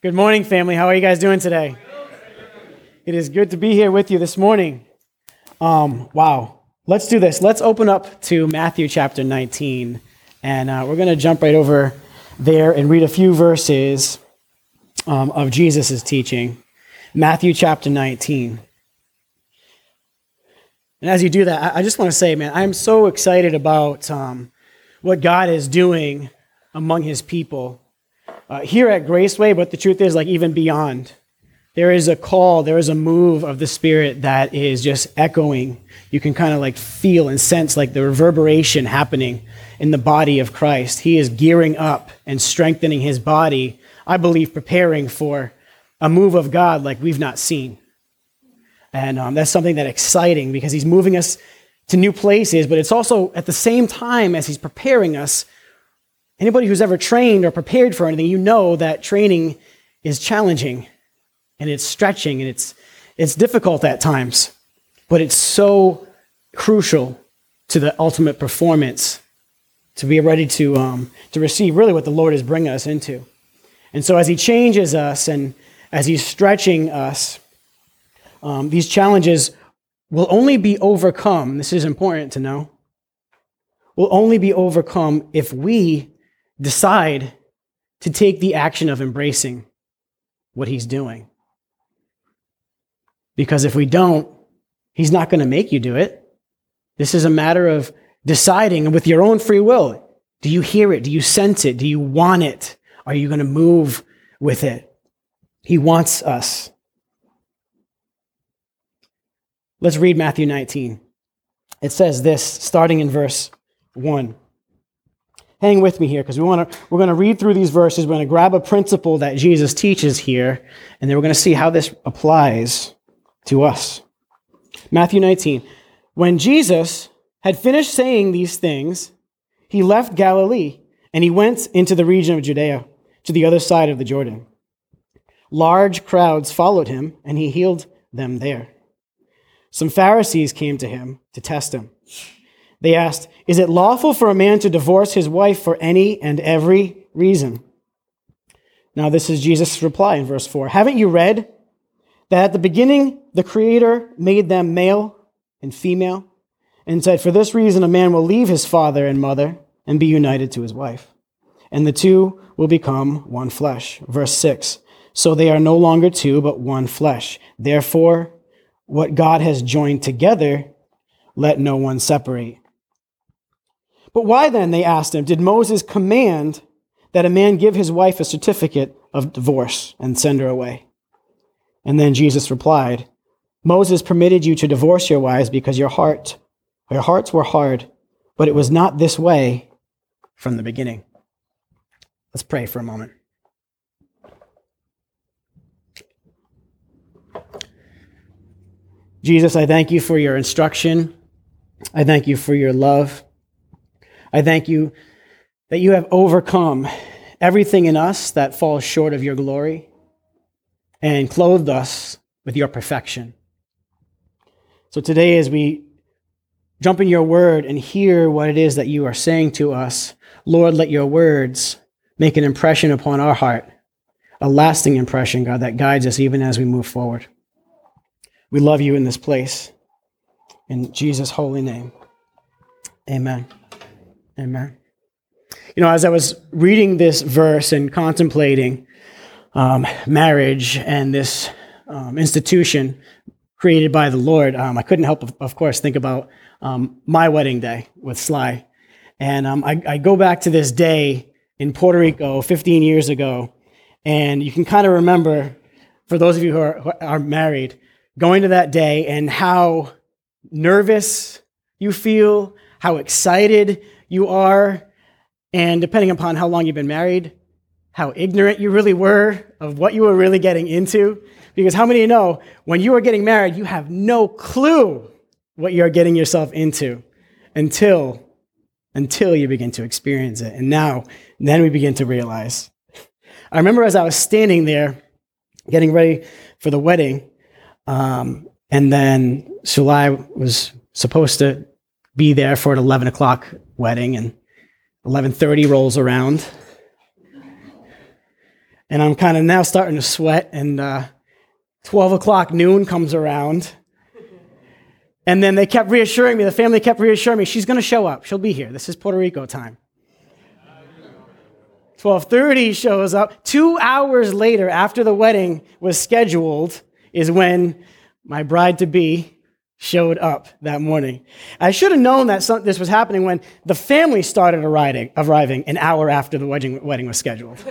Good morning, family. How are you guys doing today? It is good to be here with you this morning. Um, wow. Let's do this. Let's open up to Matthew chapter 19, and uh, we're going to jump right over there and read a few verses um, of Jesus' teaching. Matthew chapter 19. And as you do that, I, I just want to say, man, I'm so excited about um, what God is doing among his people uh, here at Graceway, but the truth is, like, even beyond. There is a call, there is a move of the Spirit that is just echoing. You can kind of like feel and sense like the reverberation happening in the body of Christ. He is gearing up and strengthening his body, I believe, preparing for a move of God like we've not seen. And um, that's something that exciting because he's moving us to new places, but it's also at the same time as he's preparing us. Anybody who's ever trained or prepared for anything, you know that training is challenging and it's stretching and it's, it's difficult at times, but it's so crucial to the ultimate performance to be ready to, um, to receive really what the Lord is bringing us into. And so as He changes us and as He's stretching us, um, these challenges will only be overcome. This is important to know. Will only be overcome if we decide to take the action of embracing what He's doing. Because if we don't, He's not going to make you do it. This is a matter of deciding with your own free will. Do you hear it? Do you sense it? Do you want it? Are you going to move with it? He wants us. Let's read Matthew 19. It says this, starting in verse 1. Hang with me here because we want to, we're going to read through these verses. We're going to grab a principle that Jesus teaches here, and then we're going to see how this applies to us. Matthew 19. When Jesus had finished saying these things, he left Galilee and he went into the region of Judea to the other side of the Jordan. Large crowds followed him, and he healed them there. Some Pharisees came to him to test him. They asked, Is it lawful for a man to divorce his wife for any and every reason? Now, this is Jesus' reply in verse 4. Haven't you read that at the beginning the Creator made them male and female, and said, For this reason a man will leave his father and mother and be united to his wife, and the two will become one flesh. Verse 6 So they are no longer two, but one flesh. Therefore, what God has joined together, let no one separate. But why then, they asked him, did Moses command that a man give his wife a certificate of divorce and send her away? And then Jesus replied, Moses permitted you to divorce your wives because your heart, your hearts were hard, but it was not this way from the beginning. Let's pray for a moment. Jesus, I thank you for your instruction. I thank you for your love. I thank you that you have overcome everything in us that falls short of your glory and clothed us with your perfection. So today, as we jump in your word and hear what it is that you are saying to us, Lord, let your words make an impression upon our heart, a lasting impression, God, that guides us even as we move forward. We love you in this place. In Jesus' holy name. Amen. Amen. You know, as I was reading this verse and contemplating, um, marriage and this um, institution created by the Lord, um, I couldn't help, of course, think about um, my wedding day with Sly. And um, I, I, go back to this day in Puerto Rico 15 years ago, and you can kind of remember, for those of you who are, who are married, going to that day and how nervous you feel, how excited you are, and depending upon how long you've been married, how ignorant you really were of what you were really getting into. Because how many you know when you are getting married, you have no clue what you're getting yourself into until until you begin to experience it. And now, then we begin to realize. I remember as I was standing there getting ready for the wedding, um, and then Sulai was supposed to be there for an 11 o'clock wedding, and 11.30 rolls around And I'm kind of now starting to sweat, and uh, 12 o'clock noon comes around. And then they kept reassuring me, the family kept reassuring me, she's going to show up. She'll be here. This is Puerto Rico time. 12:30 shows up. 2 hours later after the wedding was scheduled is when my bride to be showed up that morning. I should have known that some, this was happening when the family started arriving, arriving an hour after the wedding, wedding was scheduled.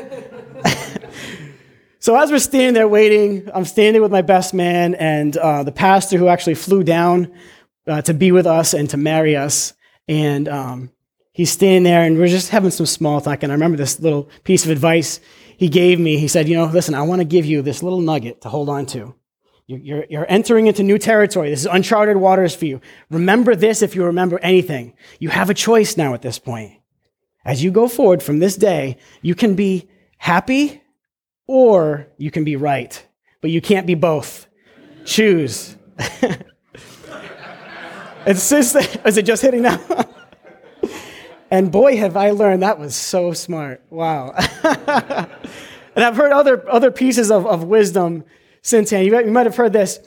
so as we're standing there waiting, I'm standing with my best man and uh, the pastor who actually flew down uh, to be with us and to marry us. And um, he's standing there and we're just having some small talk. And I remember this little piece of advice he gave me. He said, You know, listen, I want to give you this little nugget to hold on to. You're, you're entering into new territory. This is uncharted waters for you. Remember this if you remember anything. You have a choice now at this point. As you go forward from this day, you can be happy or you can be right, but you can't be both. Choose. is it just hitting now? and boy, have I learned that was so smart. Wow. and I've heard other, other pieces of, of wisdom since then. You might have heard this.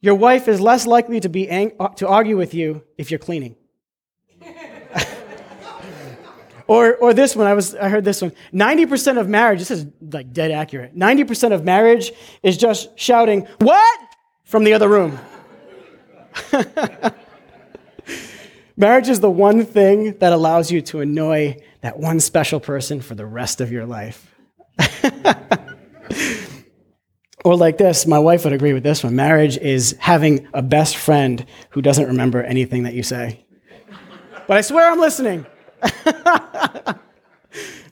Your wife is less likely to, be ang- uh, to argue with you if you're cleaning. or, or this one, I, was, I heard this one. 90% of marriage, this is like dead accurate. 90% of marriage is just shouting, What? from the other room. marriage is the one thing that allows you to annoy that one special person for the rest of your life. Or like this, my wife would agree with this one. Marriage is having a best friend who doesn't remember anything that you say. But I swear I'm listening.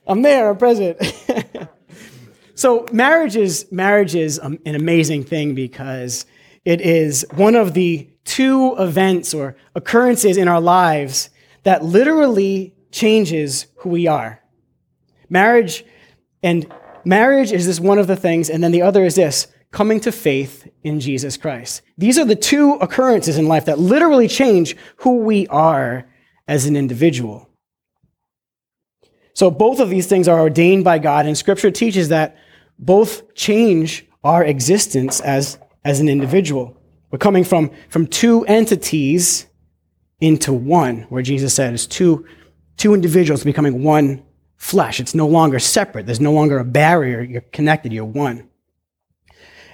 I'm there, I'm present. so marriage is marriage is um, an amazing thing because it is one of the two events or occurrences in our lives that literally changes who we are. Marriage and Marriage is this one of the things, and then the other is this coming to faith in Jesus Christ. These are the two occurrences in life that literally change who we are as an individual. So both of these things are ordained by God, and Scripture teaches that both change our existence as, as an individual. We're coming from, from two entities into one, where Jesus said it's two, two individuals becoming one flesh. It's no longer separate. There's no longer a barrier. You're connected. You're one.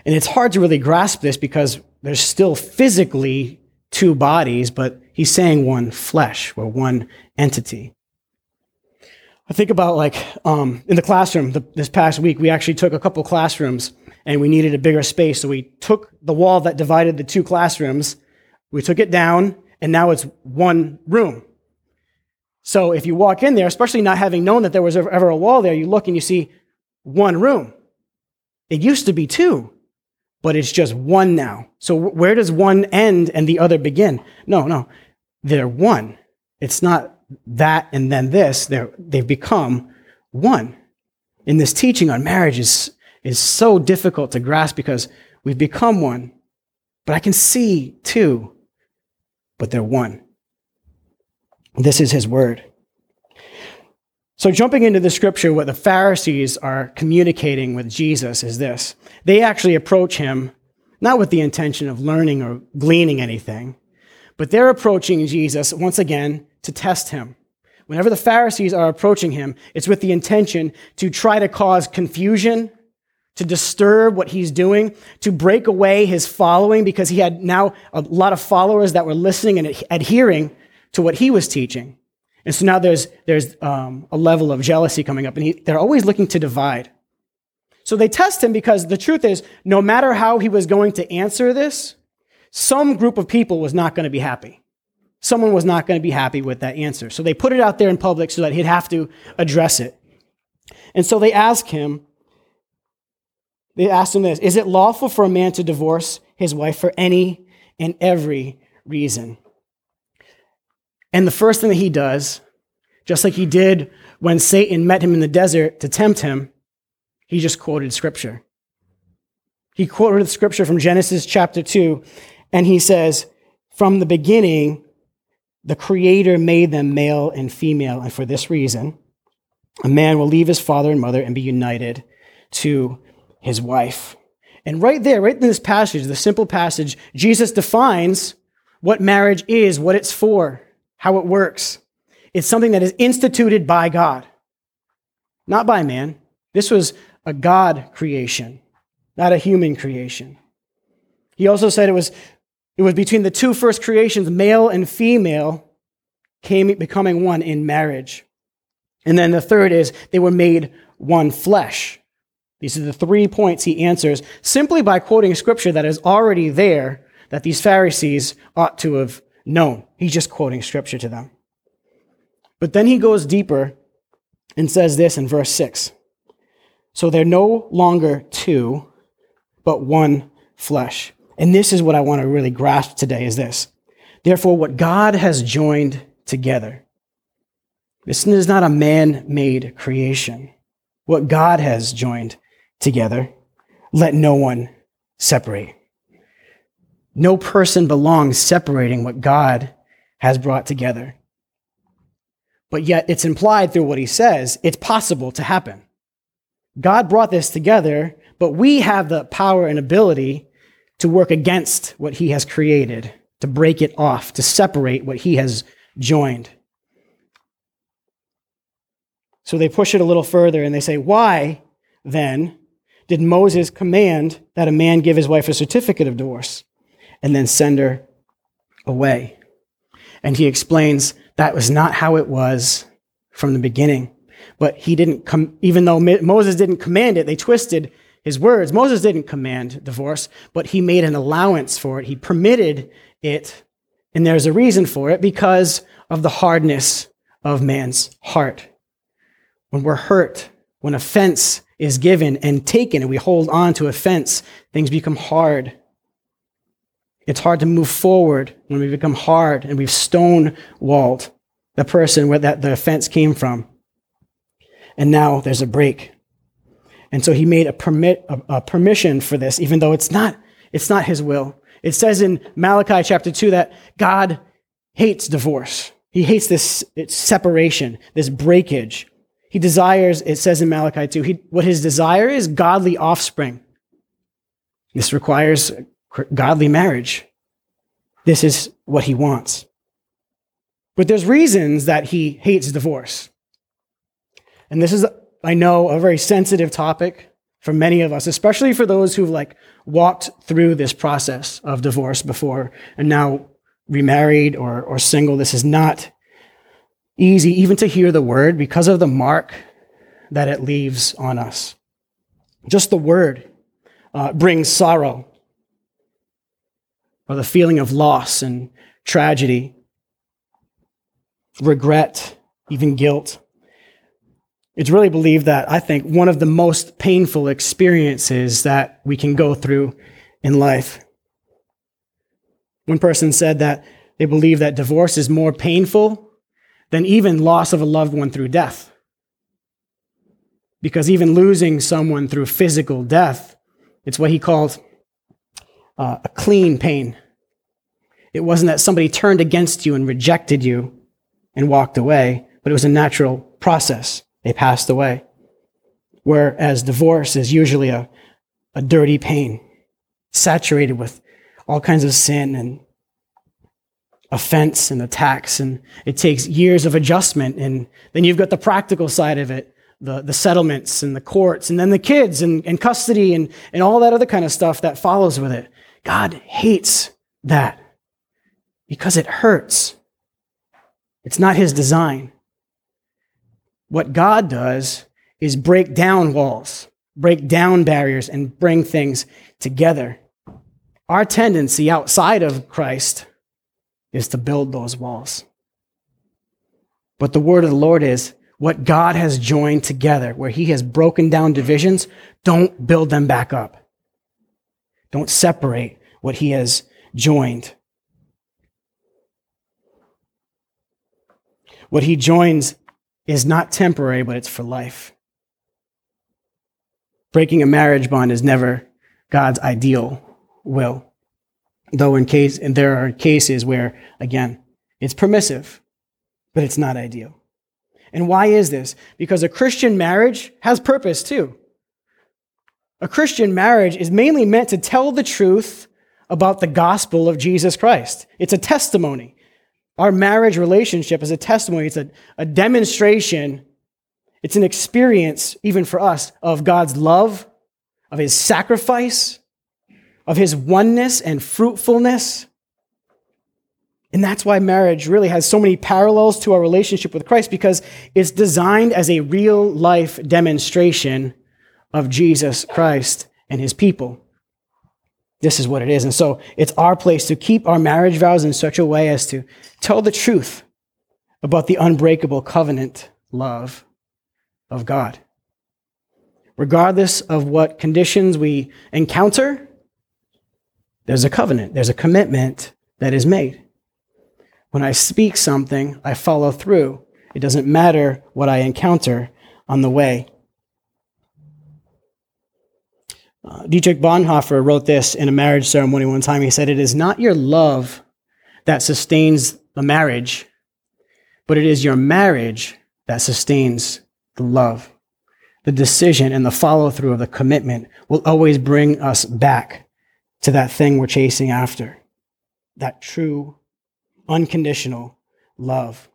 And it's hard to really grasp this because there's still physically two bodies, but he's saying one flesh. We're one entity. I think about like um, in the classroom the, this past week, we actually took a couple classrooms and we needed a bigger space. So we took the wall that divided the two classrooms, we took it down, and now it's one room. So if you walk in there, especially not having known that there was ever a wall there, you look and you see one room. It used to be two, but it's just one now. So where does one end and the other begin? No, no. They're one. It's not that and then this. They're, they've become one. And this teaching on marriage is, is so difficult to grasp because we've become one. But I can see two, but they're one. This is his word. So, jumping into the scripture, what the Pharisees are communicating with Jesus is this. They actually approach him not with the intention of learning or gleaning anything, but they're approaching Jesus once again to test him. Whenever the Pharisees are approaching him, it's with the intention to try to cause confusion, to disturb what he's doing, to break away his following because he had now a lot of followers that were listening and adhering to what he was teaching. And so now there's, there's um, a level of jealousy coming up, and he, they're always looking to divide. So they test him because the truth is, no matter how he was going to answer this, some group of people was not going to be happy. Someone was not going to be happy with that answer. So they put it out there in public so that he'd have to address it. And so they ask him, they asked him this Is it lawful for a man to divorce his wife for any and every reason? And the first thing that he does, just like he did when Satan met him in the desert to tempt him, he just quoted scripture. He quoted scripture from Genesis chapter 2, and he says, From the beginning, the Creator made them male and female, and for this reason, a man will leave his father and mother and be united to his wife. And right there, right in this passage, the simple passage, Jesus defines what marriage is, what it's for, how it works. It's something that is instituted by God, not by man. This was a God creation, not a human creation. He also said it was, it was between the two first creations, male and female, came becoming one in marriage. And then the third is they were made one flesh. These are the three points he answers simply by quoting scripture that is already there that these Pharisees ought to have known. He's just quoting scripture to them. But then he goes deeper and says this in verse 6. So they're no longer two, but one flesh. And this is what I want to really grasp today is this. Therefore, what God has joined together. This is not a man made creation. What God has joined together, let no one separate. No person belongs separating what God has brought together. But yet it's implied through what he says, it's possible to happen. God brought this together, but we have the power and ability to work against what he has created, to break it off, to separate what he has joined. So they push it a little further and they say, Why then did Moses command that a man give his wife a certificate of divorce and then send her away? And he explains that was not how it was from the beginning. But he didn't come, even though Moses didn't command it, they twisted his words. Moses didn't command divorce, but he made an allowance for it. He permitted it, and there's a reason for it because of the hardness of man's heart. When we're hurt, when offense is given and taken, and we hold on to offense, things become hard. It's hard to move forward when we become hard and we've stone walled the person where that the offense came from. And now there's a break. And so he made a permit a, a permission for this, even though it's not it's not his will. It says in Malachi chapter 2 that God hates divorce. He hates this separation, this breakage. He desires, it says in Malachi 2, he, what his desire is godly offspring. This requires godly marriage. This is what he wants. But there's reasons that he hates divorce. And this is, I know, a very sensitive topic for many of us, especially for those who've like walked through this process of divorce before and now remarried or, or single. This is not easy even to hear the word because of the mark that it leaves on us. Just the word uh, brings sorrow or the feeling of loss and tragedy, regret, even guilt. It's really believed that I think one of the most painful experiences that we can go through in life. One person said that they believe that divorce is more painful than even loss of a loved one through death. Because even losing someone through physical death, it's what he called uh, a clean pain. It wasn't that somebody turned against you and rejected you and walked away, but it was a natural process. They passed away. Whereas divorce is usually a, a dirty pain, saturated with all kinds of sin and offense and attacks. And it takes years of adjustment. And then you've got the practical side of it the, the settlements and the courts, and then the kids and, and custody and, and all that other kind of stuff that follows with it. God hates that because it hurts. It's not his design. What God does is break down walls, break down barriers, and bring things together. Our tendency outside of Christ is to build those walls. But the word of the Lord is what God has joined together, where he has broken down divisions, don't build them back up. Don't separate what he has joined. What he joins is not temporary, but it's for life. Breaking a marriage bond is never God's ideal will. Though in case and there are cases where, again, it's permissive, but it's not ideal. And why is this? Because a Christian marriage has purpose too. A Christian marriage is mainly meant to tell the truth about the gospel of Jesus Christ. It's a testimony. Our marriage relationship is a testimony, it's a, a demonstration, it's an experience, even for us, of God's love, of his sacrifice, of his oneness and fruitfulness. And that's why marriage really has so many parallels to our relationship with Christ because it's designed as a real life demonstration of Jesus Christ and his people. This is what it is. And so it's our place to keep our marriage vows in such a way as to tell the truth about the unbreakable covenant love of God. Regardless of what conditions we encounter, there's a covenant, there's a commitment that is made. When I speak something, I follow through. It doesn't matter what I encounter on the way. Uh, Dietrich Bonhoeffer wrote this in a marriage ceremony one time. He said, It is not your love that sustains the marriage, but it is your marriage that sustains the love. The decision and the follow through of the commitment will always bring us back to that thing we're chasing after that true unconditional love.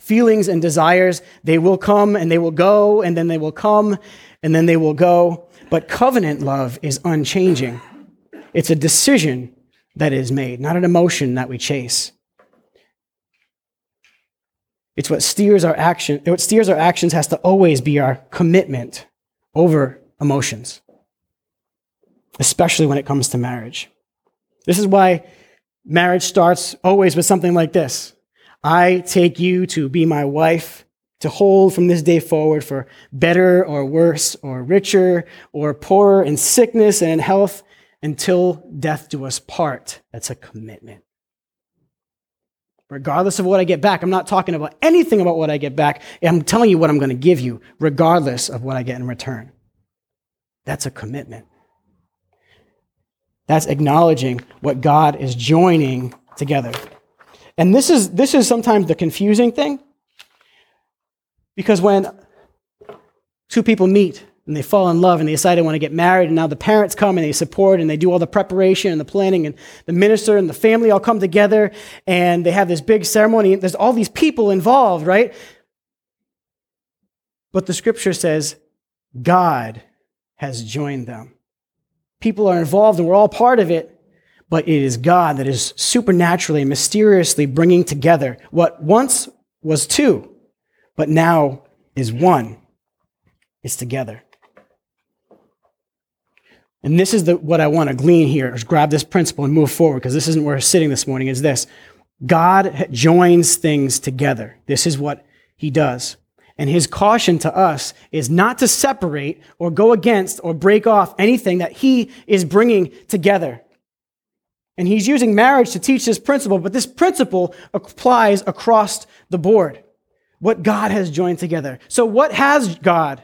Feelings and desires, they will come and they will go, and then they will come and then they will go. But covenant love is unchanging. It's a decision that is made, not an emotion that we chase. It's what steers our action. What steers our actions has to always be our commitment over emotions, especially when it comes to marriage. This is why Marriage starts always with something like this I take you to be my wife, to hold from this day forward for better or worse, or richer or poorer, in sickness and in health, until death do us part. That's a commitment. Regardless of what I get back, I'm not talking about anything about what I get back. I'm telling you what I'm going to give you, regardless of what I get in return. That's a commitment. That's acknowledging what God is joining together. And this is, this is sometimes the confusing thing. Because when two people meet and they fall in love and they decide they want to get married, and now the parents come and they support and they do all the preparation and the planning, and the minister and the family all come together and they have this big ceremony. There's all these people involved, right? But the scripture says God has joined them people are involved and we're all part of it, but it is God that is supernaturally, mysteriously bringing together what once was two, but now is one. It's together. And this is the, what I want to glean here, is grab this principle and move forward, because this isn't where we're sitting this morning, is this. God joins things together. This is what he does. And his caution to us is not to separate or go against or break off anything that he is bringing together. And he's using marriage to teach this principle, but this principle applies across the board. What God has joined together. So, what has God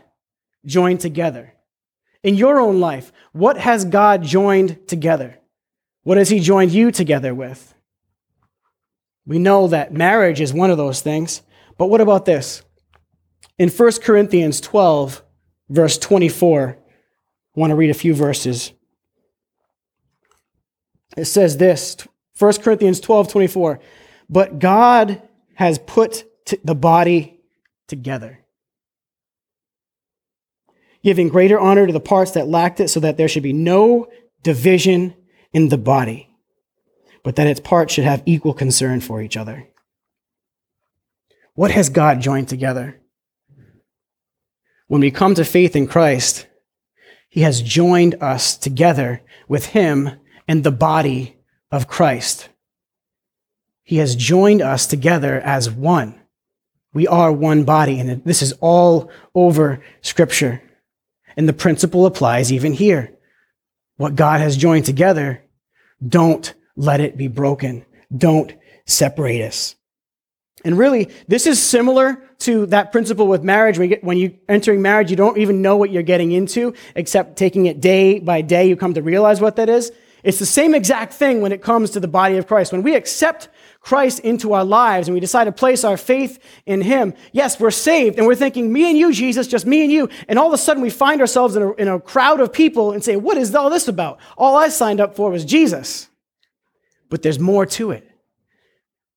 joined together? In your own life, what has God joined together? What has he joined you together with? We know that marriage is one of those things, but what about this? In 1 Corinthians 12, verse 24, I want to read a few verses. It says this 1 Corinthians 12, 24. But God has put the body together, giving greater honor to the parts that lacked it, so that there should be no division in the body, but that its parts should have equal concern for each other. What has God joined together? When we come to faith in Christ, He has joined us together with Him and the body of Christ. He has joined us together as one. We are one body, and this is all over Scripture. And the principle applies even here. What God has joined together, don't let it be broken. Don't separate us. And really, this is similar to that principle with marriage. When, you get, when you're entering marriage, you don't even know what you're getting into, except taking it day by day, you come to realize what that is. It's the same exact thing when it comes to the body of Christ. When we accept Christ into our lives and we decide to place our faith in Him, yes, we're saved and we're thinking, me and you, Jesus, just me and you. And all of a sudden we find ourselves in a, in a crowd of people and say, what is all this about? All I signed up for was Jesus. But there's more to it.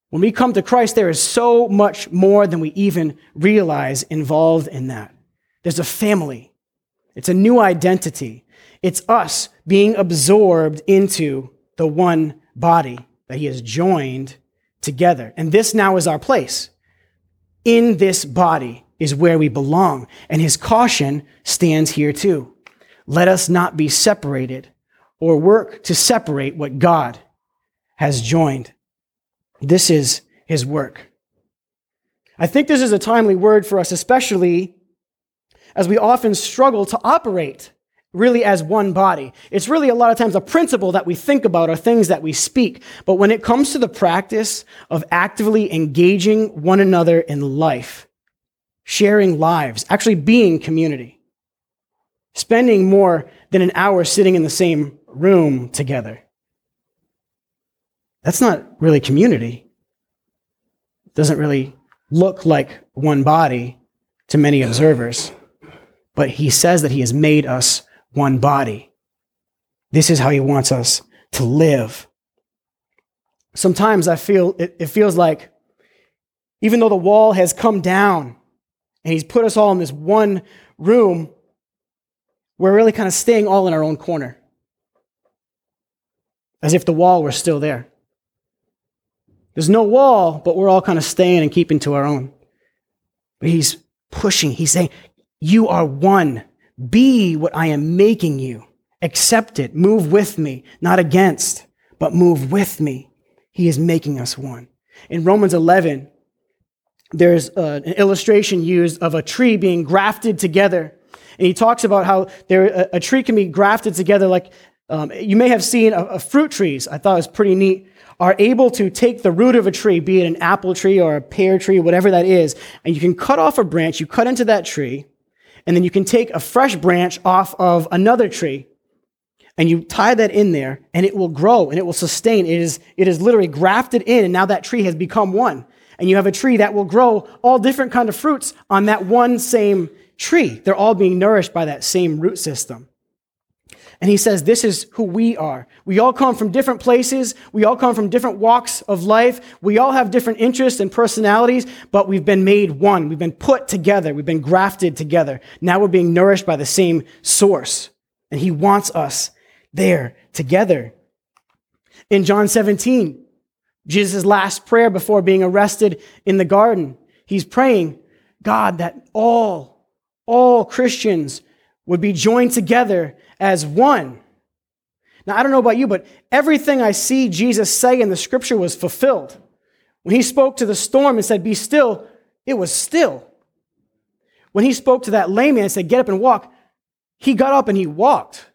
When we come to Christ, there is so much more than we even realize involved in that. There's a family, it's a new identity. It's us being absorbed into the one body that He has joined together. And this now is our place. In this body is where we belong. And his caution stands here too. Let us not be separated or work to separate what God has joined. This is his work. I think this is a timely word for us, especially as we often struggle to operate really as one body. It's really a lot of times a principle that we think about or things that we speak. But when it comes to the practice of actively engaging one another in life, sharing lives, actually being community, spending more than an hour sitting in the same room together, that's not really community. It doesn't really look like one body to many observers. But he says that he has made us one body. This is how he wants us to live. Sometimes I feel it, it feels like even though the wall has come down and he's put us all in this one room, we're really kind of staying all in our own corner. As if the wall were still there. There's no wall, but we're all kind of staying and keeping to our own. But he's pushing, he's saying, You are one. Be what I am making you. Accept it. Move with me, not against, but move with me. He is making us one. In Romans 11, there's uh, an illustration used of a tree being grafted together. And he talks about how there, a, a tree can be grafted together like um, you may have seen a, a fruit trees. I thought it was pretty neat are able to take the root of a tree, be it an apple tree or a pear tree, whatever that is, and you can cut off a branch, you cut into that tree, and then you can take a fresh branch off of another tree and you tie that in there and it will grow and it will sustain. It is, it is literally grafted in and now that tree has become one. And you have a tree that will grow all different kind of fruits on that one same tree. They're all being nourished by that same root system. And he says, This is who we are. We all come from different places. We all come from different walks of life. We all have different interests and personalities, but we've been made one. We've been put together. We've been grafted together. Now we're being nourished by the same source. And he wants us there together. In John 17, Jesus' last prayer before being arrested in the garden, he's praying, God, that all, all Christians would be joined together as one. Now, I don't know about you, but everything I see Jesus say in the scripture was fulfilled. When he spoke to the storm and said, Be still, it was still. When he spoke to that lame man and said, Get up and walk, he got up and he walked.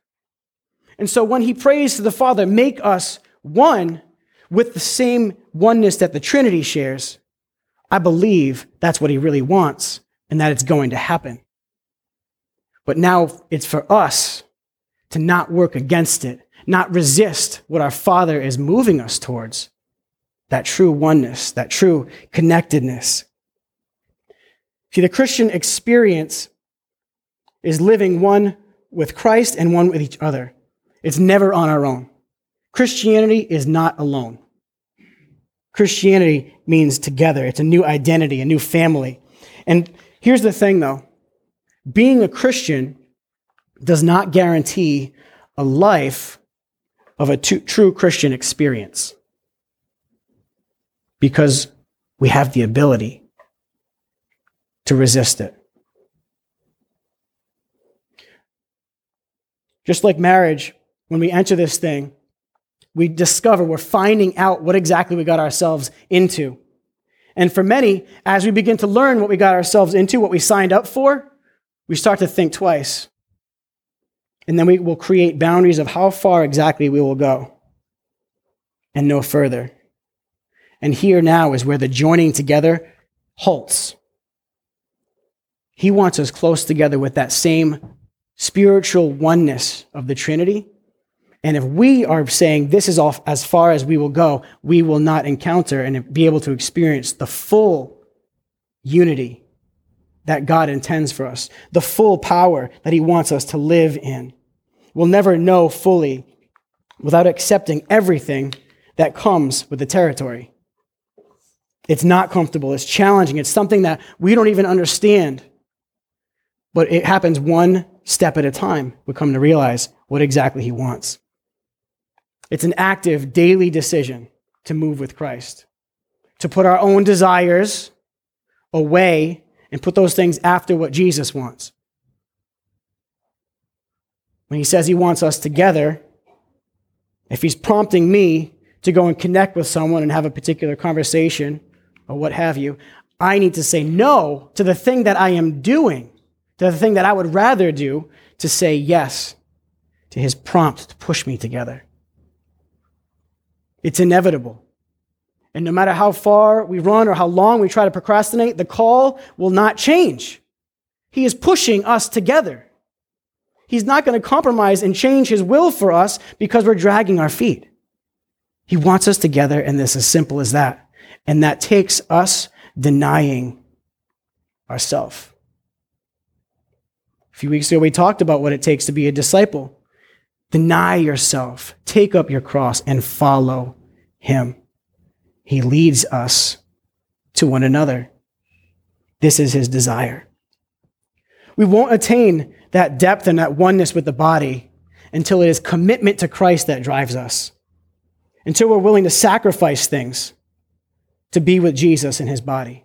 And so when he prays to the Father, make us one with the same oneness that the Trinity shares, I believe that's what he really wants and that it's going to happen. But now it's for us to not work against it, not resist what our Father is moving us towards that true oneness, that true connectedness. See, the Christian experience is living one with Christ and one with each other. It's never on our own. Christianity is not alone. Christianity means together. It's a new identity, a new family. And here's the thing though being a Christian does not guarantee a life of a true Christian experience because we have the ability to resist it. Just like marriage, when we enter this thing, we discover, we're finding out what exactly we got ourselves into. And for many, as we begin to learn what we got ourselves into, what we signed up for, we start to think twice. And then we will create boundaries of how far exactly we will go and no further. And here now is where the joining together halts. He wants us close together with that same spiritual oneness of the Trinity. And if we are saying this is off as far as we will go, we will not encounter and be able to experience the full unity that God intends for us, the full power that He wants us to live in. We'll never know fully without accepting everything that comes with the territory. It's not comfortable, it's challenging, it's something that we don't even understand. But it happens one step at a time. We come to realize what exactly He wants. It's an active daily decision to move with Christ, to put our own desires away and put those things after what Jesus wants. When he says he wants us together, if he's prompting me to go and connect with someone and have a particular conversation or what have you, I need to say no to the thing that I am doing, to the thing that I would rather do, to say yes to his prompt to push me together. It's inevitable. And no matter how far we run or how long we try to procrastinate, the call will not change. He is pushing us together. He's not going to compromise and change his will for us because we're dragging our feet. He wants us together, and this is as simple as that. And that takes us denying ourselves. A few weeks ago, we talked about what it takes to be a disciple. Deny yourself, take up your cross, and follow him. He leads us to one another. This is his desire. We won't attain that depth and that oneness with the body until it is commitment to Christ that drives us, until we're willing to sacrifice things to be with Jesus in his body.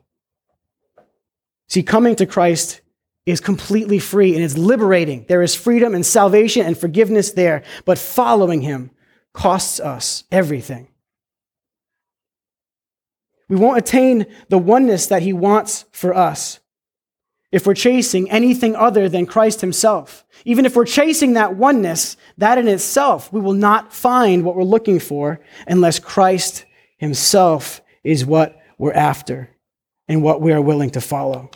See, coming to Christ is completely free and it's liberating. There is freedom and salvation and forgiveness there, but following him costs us everything. We won't attain the oneness that He wants for us if we're chasing anything other than Christ Himself. Even if we're chasing that oneness, that in itself, we will not find what we're looking for unless Christ Himself is what we're after and what we are willing to follow.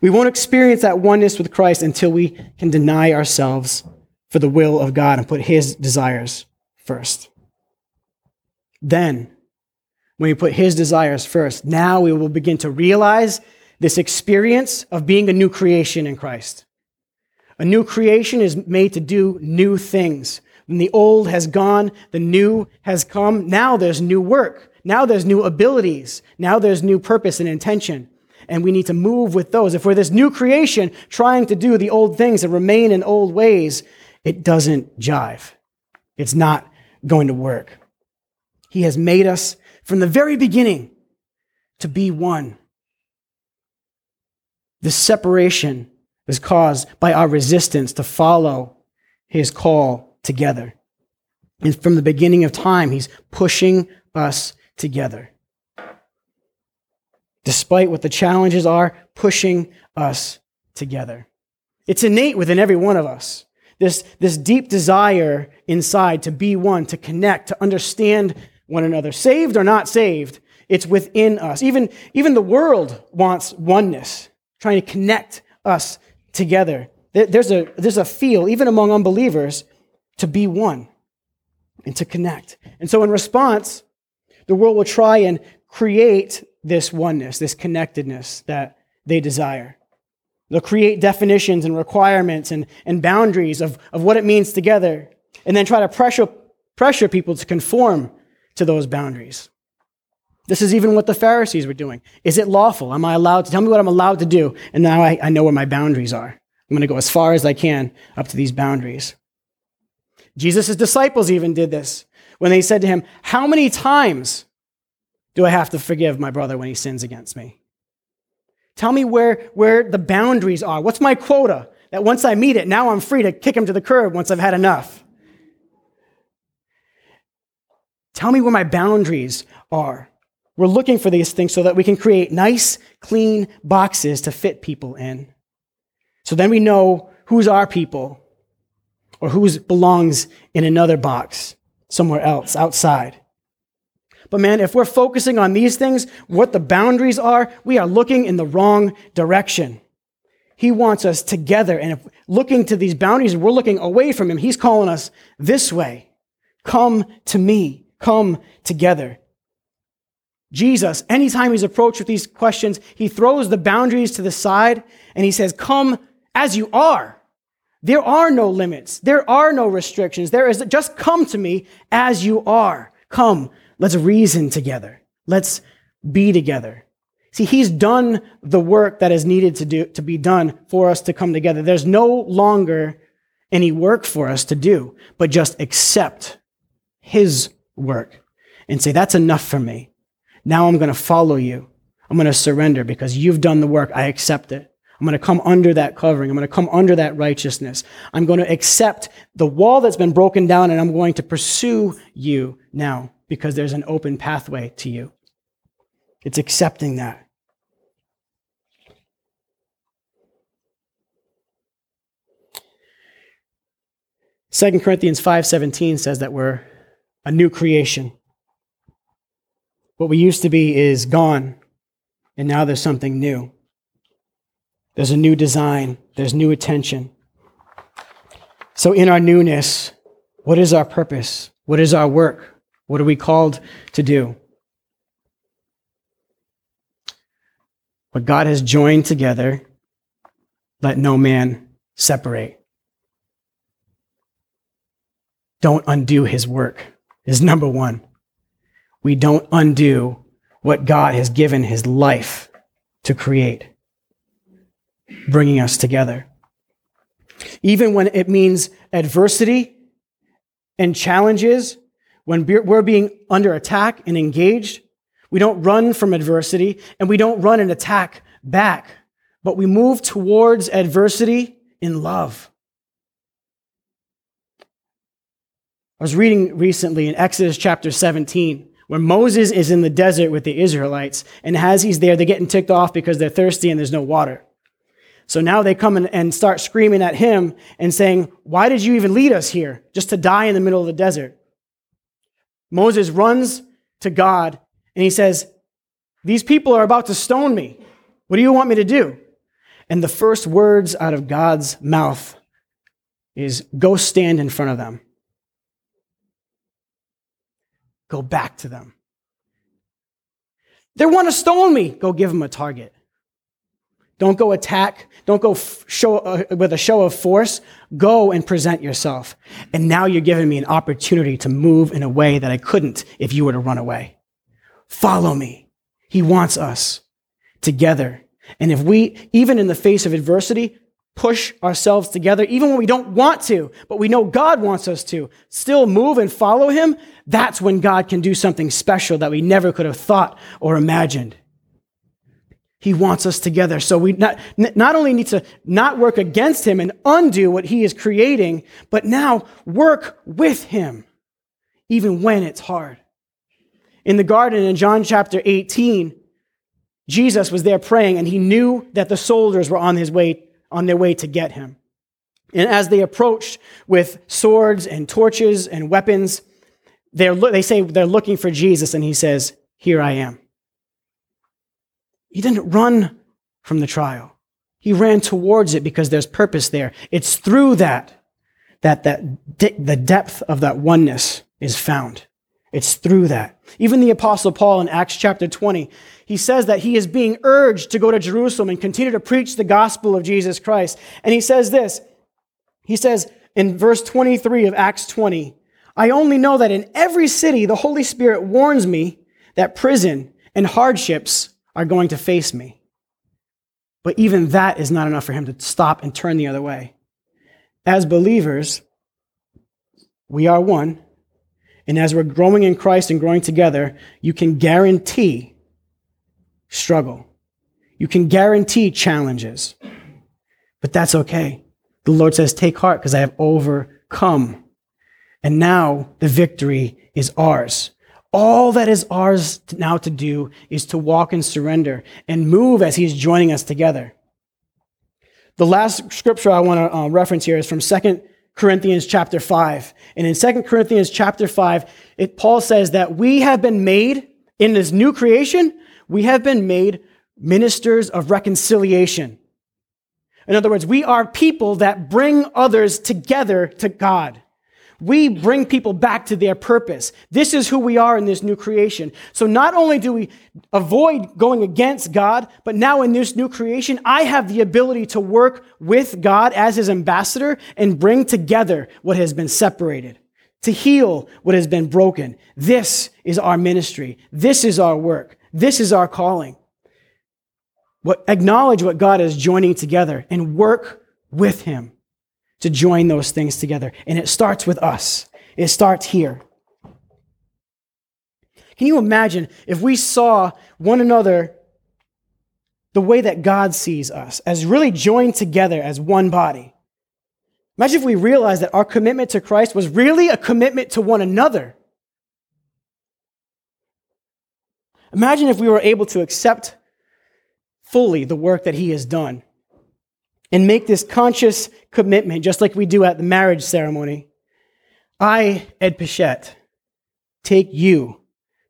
We won't experience that oneness with Christ until we can deny ourselves for the will of God and put His desires first. Then when we put His desires first, now we will begin to realize this experience of being a new creation in Christ. A new creation is made to do new things. When the old has gone, the new has come. Now there's new work. Now there's new abilities. Now there's new purpose and intention. And we need to move with those. If we're this new creation trying to do the old things and remain in old ways, it doesn't jive. It's not going to work. He has made us from the very beginning to be one. This separation is caused by our resistance to follow his call together. And from the beginning of time, he's pushing us together. Despite what the challenges are, pushing us together. It's innate within every one of us. This, this deep desire inside to be one, to connect, to understand one another. Saved or not saved, it's within us. Even, even the world wants oneness, trying to connect us together. There's a, there's a feel, even among unbelievers, to be one and to connect. And so, in response, the world will try and create this oneness, this connectedness that they desire. They'll create definitions and requirements and, and boundaries of, of what it means together, and then try to pressure, pressure people to conform to those boundaries. This is even what the Pharisees were doing. Is it lawful? Am I allowed to tell me what I'm allowed to do? And now I, I know where my boundaries are. I'm going to go as far as I can up to these boundaries. Jesus' disciples even did this when they said to him, How many times do I have to forgive my brother when he sins against me? Tell me where, where the boundaries are. What's my quota? That once I meet it, now I'm free to kick him to the curb once I've had enough. Tell me where my boundaries are. We're looking for these things so that we can create nice, clean boxes to fit people in. So then we know who's our people or who belongs in another box somewhere else outside. But man, if we're focusing on these things, what the boundaries are, we are looking in the wrong direction. He wants us together. And if looking to these boundaries, we're looking away from Him. He's calling us this way. Come to me. Come together. Jesus, anytime he's approached with these questions, he throws the boundaries to the side and he says, Come as you are. There are no limits. There are no restrictions. There is just come to me as you are. Come, let's reason together. Let's be together. See, he's done the work that is needed to do, to be done for us to come together. There's no longer any work for us to do, but just accept his work and say, that's enough for me. Now I'm going to follow you. I'm going to surrender because you've done the work. I accept it. I'm going to come under that covering. I'm going to come under that righteousness. I'm going to accept the wall that's been broken down and I'm going to pursue you now because there's an open pathway to you. It's accepting that. Second Corinthians 5:17 says that we're a new creation. What we used to be is gone, and now there's something new. There's a new design, there's new attention. So, in our newness, what is our purpose? What is our work? What are we called to do? What God has joined together, let no man separate. Don't undo his work, is number one. We don't undo what God has given his life to create, bringing us together. Even when it means adversity and challenges, when we're being under attack and engaged, we don't run from adversity and we don't run and attack back, but we move towards adversity in love. I was reading recently in Exodus chapter 17 where Moses is in the desert with the Israelites, and as he's there, they're getting ticked off because they're thirsty and there's no water. So now they come and start screaming at him and saying, Why did you even lead us here? Just to die in the middle of the desert. Moses runs to God and he says, These people are about to stone me. What do you want me to do? And the first words out of God's mouth is, Go stand in front of them. Go back to them. They want to stone me. Go give them a target. Don't go attack. Don't go show uh, with a show of force. Go and present yourself. And now you're giving me an opportunity to move in a way that I couldn't if you were to run away. Follow me. He wants us together. And if we, even in the face of adversity, push ourselves together, even when we don't want to, but we know God wants us to, still move and follow Him, that's when God can do something special that we never could have thought or imagined. He wants us together. So we not, not only need to not work against Him and undo what He is creating, but now work with Him, even when it's hard. In the garden in John chapter 18, Jesus was there praying and he knew that the soldiers were on his way on their way to get him. And as they approached with swords and torches and weapons, they say they're looking for Jesus, and he says, Here I am. He didn't run from the trial. He ran towards it because there's purpose there. It's through that that, that the depth of that oneness is found. It's through that. Even the Apostle Paul in Acts chapter 20, he says that he is being urged to go to Jerusalem and continue to preach the gospel of Jesus Christ. And he says this He says in verse 23 of Acts 20, I only know that in every city the Holy Spirit warns me that prison and hardships are going to face me. But even that is not enough for him to stop and turn the other way. As believers, we are one and as we're growing in Christ and growing together, you can guarantee struggle. You can guarantee challenges. But that's okay. The Lord says, Take heart because I have overcome. And now the victory is ours. All that is ours now to do is to walk in surrender and move as He's joining us together. The last scripture I want to uh, reference here is from 2 Corinthians chapter 5. And in 2 Corinthians chapter 5, it, Paul says that we have been made in this new creation, we have been made ministers of reconciliation. In other words, we are people that bring others together to God. We bring people back to their purpose. This is who we are in this new creation. So not only do we avoid going against God, but now in this new creation, I have the ability to work with God as his ambassador and bring together what has been separated, to heal what has been broken. This is our ministry. This is our work. This is our calling. What, acknowledge what God is joining together and work with him to join those things together. And it starts with us, it starts here. Can you imagine if we saw one another the way that God sees us, as really joined together as one body? Imagine if we realized that our commitment to Christ was really a commitment to one another. Imagine if we were able to accept fully the work that He has done and make this conscious commitment, just like we do at the marriage ceremony. I, Ed Pichette, take you,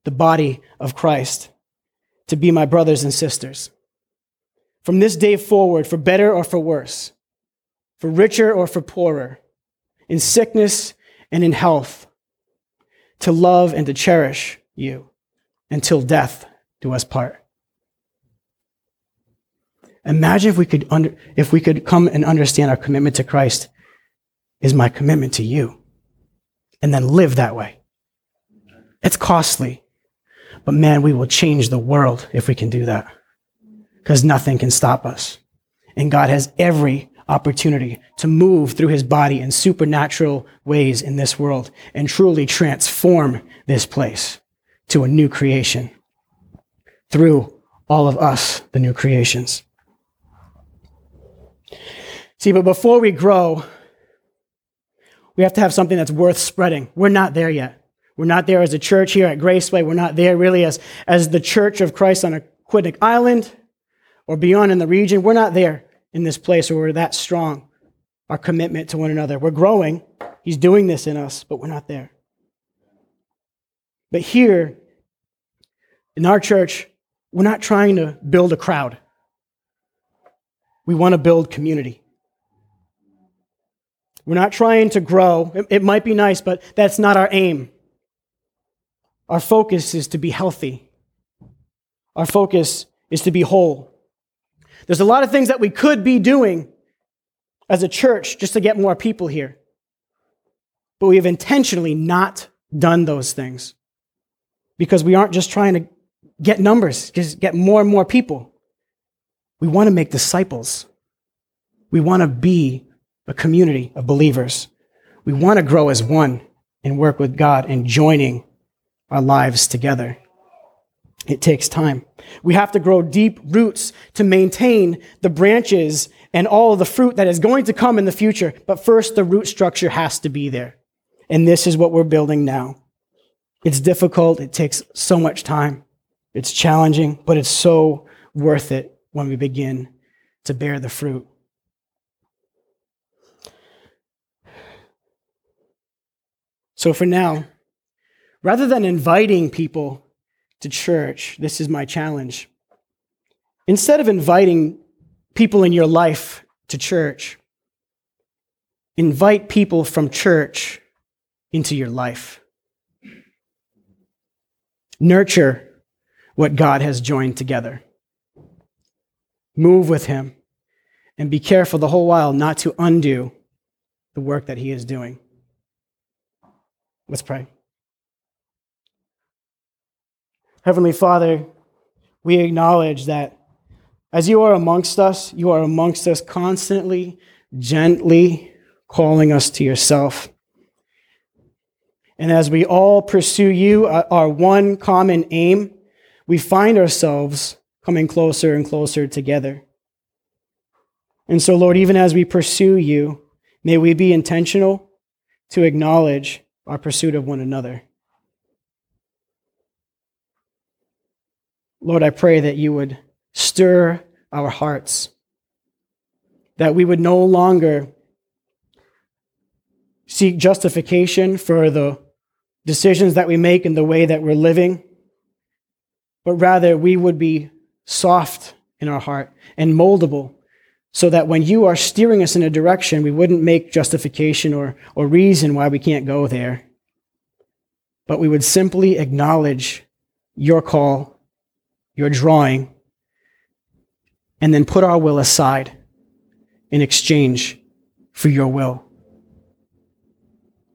the body of Christ, to be my brothers and sisters. From this day forward, for better or for worse, for richer or for poorer, in sickness and in health, to love and to cherish you until death do us part. Imagine if we could under, if we could come and understand our commitment to Christ is my commitment to you and then live that way. It's costly, but man, we will change the world if we can do that because nothing can stop us. And God has every opportunity to move through his body in supernatural ways in this world and truly transform this place to a new creation through all of us, the new creations. See, but before we grow, we have to have something that's worth spreading. We're not there yet. We're not there as a church here at Graceway. We're not there really as, as the church of Christ on Aquidneck Island or beyond in the region. We're not there in this place where we're that strong, our commitment to one another. We're growing. He's doing this in us, but we're not there. But here, in our church, we're not trying to build a crowd. We want to build community. We're not trying to grow. It, it might be nice, but that's not our aim. Our focus is to be healthy. Our focus is to be whole. There's a lot of things that we could be doing as a church just to get more people here. But we have intentionally not done those things because we aren't just trying to get numbers, just get more and more people. We want to make disciples. We want to be a community of believers. We want to grow as one and work with God and joining our lives together. It takes time. We have to grow deep roots to maintain the branches and all the fruit that is going to come in the future. But first, the root structure has to be there. And this is what we're building now. It's difficult. It takes so much time. It's challenging, but it's so worth it when we begin to bear the fruit. So for now, rather than inviting people to church, this is my challenge. Instead of inviting people in your life to church, invite people from church into your life. Nurture what God has joined together. Move with Him and be careful the whole while not to undo the work that He is doing. Let's pray. Heavenly Father, we acknowledge that as you are amongst us, you are amongst us constantly, gently calling us to yourself. And as we all pursue you, uh, our one common aim, we find ourselves coming closer and closer together. And so, Lord, even as we pursue you, may we be intentional to acknowledge our pursuit of one another. Lord, I pray that you would stir our hearts, that we would no longer seek justification for the decisions that we make and the way that we're living, but rather we would be soft in our heart and moldable so that when you are steering us in a direction, we wouldn't make justification or, or reason why we can't go there, but we would simply acknowledge your call, your drawing, and then put our will aside in exchange for your will.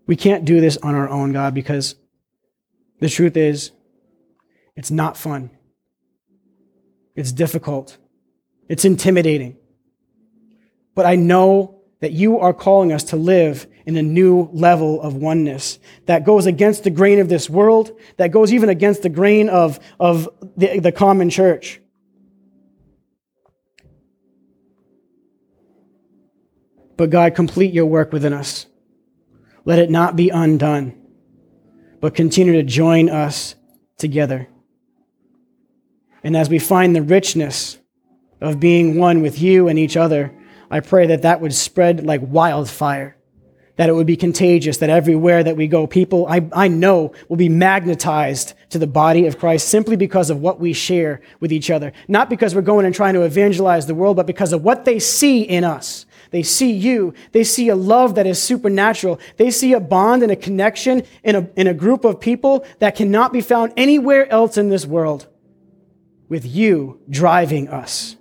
We can't do this on our own, God, because the truth is, it's not fun. It's difficult. It's intimidating. But I know that you are calling us to live in a new level of oneness that goes against the grain of this world, that goes even against the grain of, of the, the common church. But God, complete your work within us. Let it not be undone, but continue to join us together. And as we find the richness of being one with you and each other, I pray that that would spread like wildfire, that it would be contagious, that everywhere that we go, people I, I know will be magnetized to the body of Christ simply because of what we share with each other. Not because we're going and trying to evangelize the world, but because of what they see in us. They see you. They see a love that is supernatural. They see a bond and a connection in a, in a group of people that cannot be found anywhere else in this world with you driving us.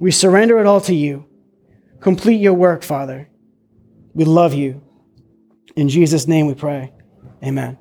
We surrender it all to you. Complete your work, Father. We love you. In Jesus' name we pray. Amen.